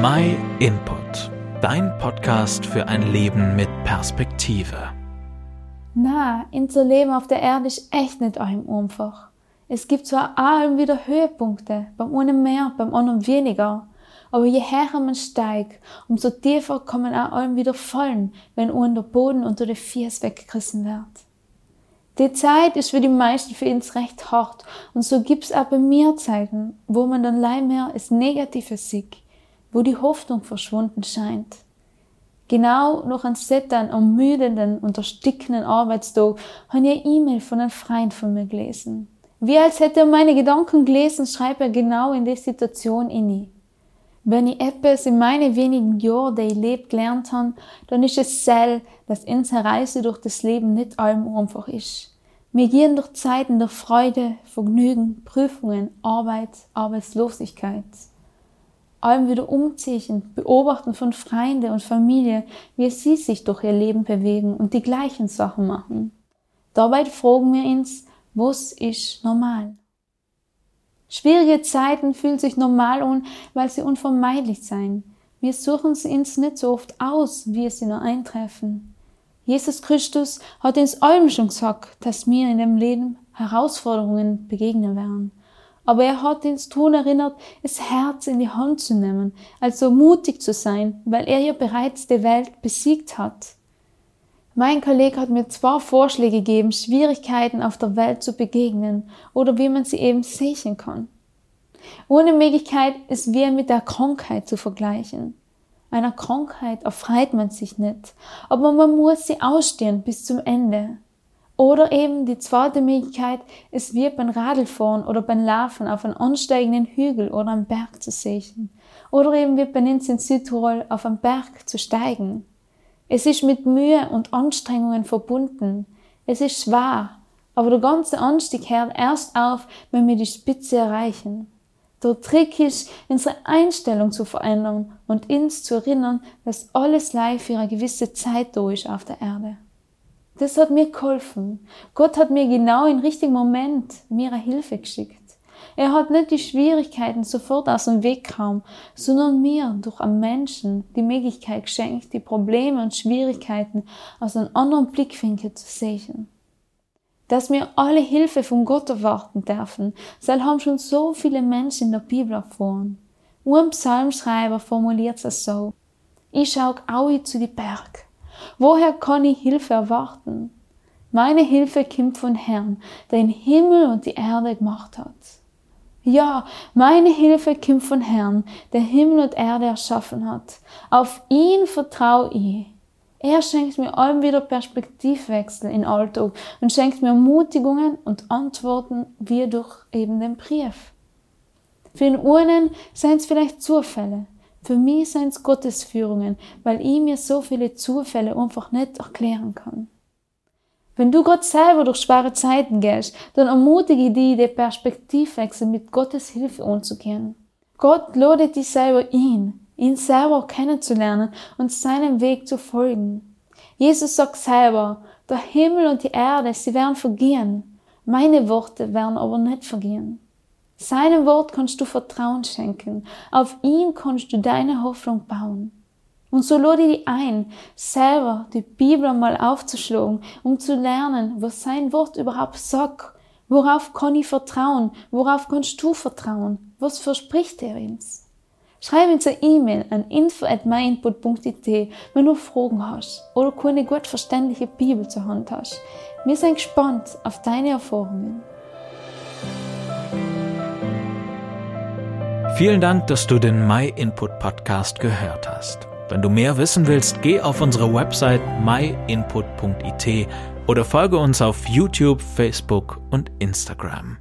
My Input, dein Podcast für ein Leben mit Perspektive. Na, unser Leben auf der Erde ist echt nicht einfach. Es gibt zwar allem wieder Höhepunkte, beim einen mehr, beim anderen weniger. Aber je höher man steigt, umso tiefer kommen auch allem wieder Fallen, wenn unten der Boden unter den Fies weggerissen wird. Die Zeit ist für die meisten für uns recht hart und so gibt's auch bei mir Zeiten, wo man dann leider mehr das Negative sieht, wo die Hoffnung verschwunden scheint. Genau noch an Settern ermüdenden und erstickenden Arbeitstag habe ich eine E-Mail von einem Freund von mir gelesen. Wie als hätte er meine Gedanken gelesen, schreibt er genau in die Situation inni. Wenn ich etwas in meine wenigen Jahren, die ich lebt, gelernt habe, dann ist es sel, dass unsere Reise durch das Leben nicht allem einfach ist. Wir gehen durch Zeiten der Freude, Vergnügen, Prüfungen, Arbeit, Arbeitslosigkeit. Allem wieder umziehen, beobachten von Freunden und Familie, wie sie sich durch ihr Leben bewegen und die gleichen Sachen machen. Dabei fragen wir uns, was ist normal? Schwierige Zeiten fühlen sich normal an, weil sie unvermeidlich sein. Wir suchen sie uns nicht so oft aus, wie sie nur eintreffen. Jesus Christus hat uns allem schon gesagt, dass wir in dem Leben Herausforderungen begegnen werden. Aber er hat uns tun erinnert, das Herz in die Hand zu nehmen, also mutig zu sein, weil er ja bereits die Welt besiegt hat. Mein Kollege hat mir zwei Vorschläge gegeben, Schwierigkeiten auf der Welt zu begegnen oder wie man sie eben sehen kann. Ohne Möglichkeit ist wie mit der Krankheit zu vergleichen. Einer Krankheit erfreut man sich nicht, aber man muss sie ausstehen bis zum Ende. Oder eben die zweite Möglichkeit ist wie beim Radlfahren oder beim Laufen auf einem ansteigenden Hügel oder am Berg zu sehen. Oder eben wie bei uns in Südtirol auf einem Berg zu steigen. Es ist mit Mühe und Anstrengungen verbunden. Es ist schwer, aber der ganze Anstieg hört erst auf, wenn wir die Spitze erreichen. Der Trick ist, unsere Einstellung zu verändern und uns zu erinnern, dass alles Leid für eine gewisse Zeit ist auf der Erde. Das hat mir geholfen. Gott hat mir genau im richtigen Moment mir eine Hilfe geschickt. Er hat nicht die Schwierigkeiten sofort aus dem Weg kaum, sondern mir durch einen Menschen die Möglichkeit geschenkt, die Probleme und Schwierigkeiten aus einem anderen Blickwinkel zu sehen dass wir alle Hilfe von Gott erwarten dürfen. Das haben schon so viele Menschen in der Bibel erfahren. ein Psalmschreiber formuliert es so. Ich schau auch zu die Berg. Woher kann ich Hilfe erwarten? Meine Hilfe kommt von Herrn, der den Himmel und die Erde gemacht hat. Ja, meine Hilfe kommt von Herrn, der Himmel und Erde erschaffen hat. Auf ihn vertraue ich. Er schenkt mir allem wieder Perspektivwechsel in Alltag und schenkt mir Mutigungen und Antworten wie durch eben den Brief. Für den einen seien es vielleicht Zufälle, für mich seien es Gottesführungen, weil ich mir so viele Zufälle einfach nicht erklären kann. Wenn du Gott selber durch schwere Zeiten gehst, dann ermutige ich dich, den Perspektivwechsel mit Gottes Hilfe umzugehen. Gott ladet dich selber ihn, ihn selber kennenzulernen und seinem Weg zu folgen. Jesus sagt selber, der Himmel und die Erde, sie werden vergehen. Meine Worte werden aber nicht vergehen. Seinem Wort kannst du Vertrauen schenken. Auf ihn kannst du deine Hoffnung bauen. Und so lade ich dich ein, selber die Bibel mal aufzuschlagen, um zu lernen, was sein Wort überhaupt sagt. Worauf kann ich vertrauen? Worauf kannst du vertrauen? Was verspricht er uns? Schreib uns eine E-Mail an info.myinput.it, wenn du Fragen hast oder keine gut verständliche Bibel zur Hand hast. Wir sind gespannt auf deine Erfahrungen. Vielen Dank, dass du den MyInput Podcast gehört hast. Wenn du mehr wissen willst, geh auf unsere Website myinput.it oder folge uns auf YouTube, Facebook und Instagram.